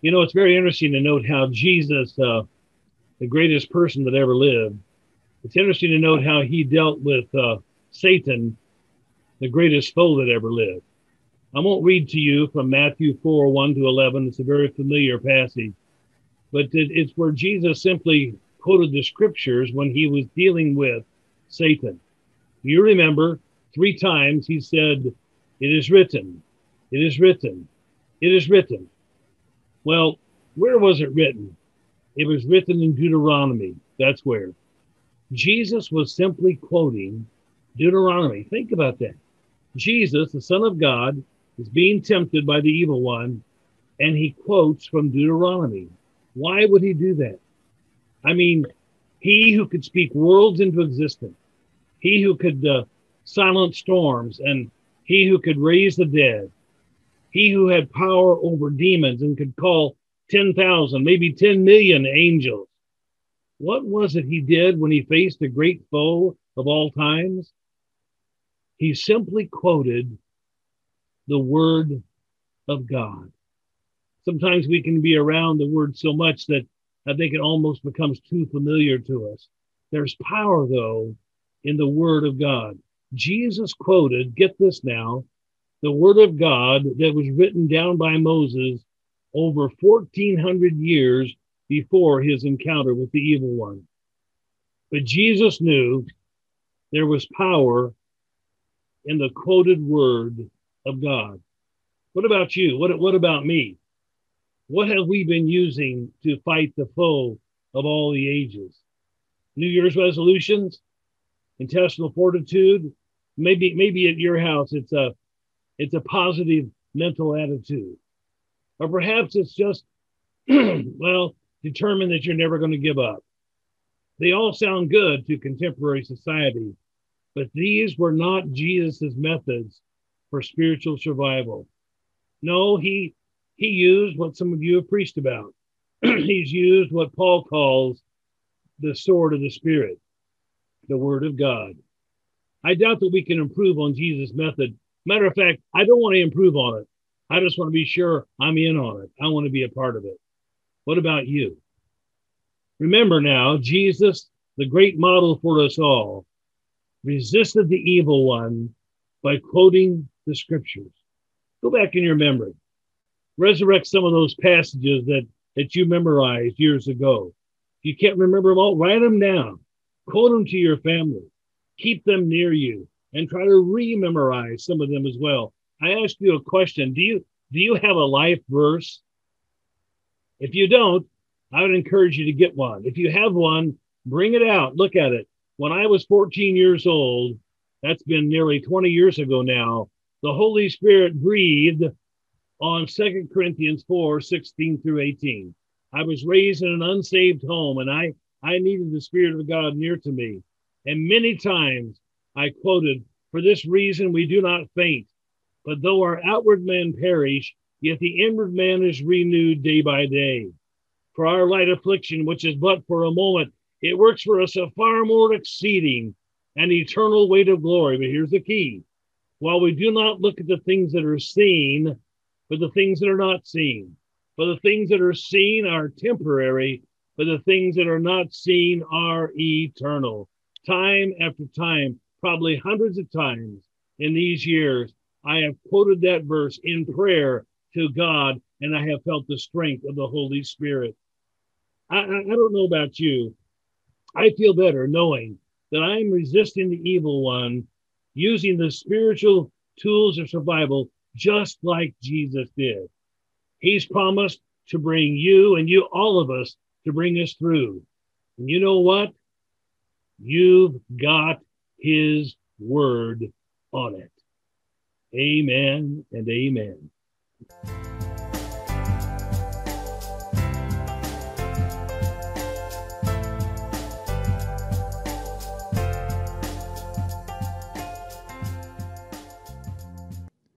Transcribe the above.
You know, it's very interesting to note how Jesus, uh, the greatest person that ever lived, it's interesting to note how he dealt with uh, Satan, the greatest foe that ever lived. I won't read to you from Matthew 4 1 to 11. It's a very familiar passage, but it, it's where Jesus simply quoted the scriptures when he was dealing with Satan. You remember three times he said, It is written, it is written, it is written. Well, where was it written? It was written in Deuteronomy. That's where. Jesus was simply quoting Deuteronomy. Think about that. Jesus, the Son of God, is being tempted by the evil one, and he quotes from Deuteronomy. Why would he do that? I mean, he who could speak worlds into existence, he who could uh, silence storms, and he who could raise the dead, he who had power over demons and could call 10,000, maybe 10 million angels. What was it he did when he faced a great foe of all times? He simply quoted the word of God. Sometimes we can be around the word so much that I think it almost becomes too familiar to us. There's power, though, in the word of God. Jesus quoted, get this now, the word of God that was written down by Moses over 1400 years before his encounter with the evil one. But Jesus knew there was power in the quoted word of God. What about you? What, what about me? What have we been using to fight the foe of all the ages? New Year's resolutions, intestinal fortitude. Maybe, maybe at your house, it's a, it's a positive mental attitude, or perhaps it's just, well, determined that you're never going to give up. They all sound good to contemporary society, but these were not Jesus's methods for spiritual survival. No, he he used what some of you have preached about. He's used what Paul calls the sword of the spirit, the word of God. I doubt that we can improve on Jesus' method. Matter of fact, I don't want to improve on it. I just want to be sure I'm in on it. I want to be a part of it. What about you? Remember now, Jesus, the great model for us all, resisted the evil one by quoting the scriptures. Go back in your memory. Resurrect some of those passages that, that you memorized years ago. If you can't remember them all, write them down. Quote them to your family. Keep them near you and try to re-memorize some of them as well. I asked you a question. Do you do you have a life verse? If you don't, I would encourage you to get one. If you have one, bring it out. Look at it. When I was 14 years old, that's been nearly 20 years ago now, the Holy Spirit breathed on Second Corinthians 4 16 through 18. I was raised in an unsaved home and I, I needed the Spirit of God near to me. And many times I quoted, For this reason we do not faint, but though our outward man perish, yet the inward man is renewed day by day. For our light affliction, which is but for a moment, it works for us a far more exceeding and eternal weight of glory. But here's the key while we do not look at the things that are seen, but the things that are not seen. For the things that are seen are temporary, but the things that are not seen are eternal. Time after time, probably hundreds of times in these years, I have quoted that verse in prayer to God, and I have felt the strength of the Holy Spirit. I, I, don't know about you. I feel better knowing that I'm resisting the evil one using the spiritual tools of survival just like Jesus did. He's promised to bring you and you, all of us, to bring us through. And you know what? You've got his word on it. Amen and amen.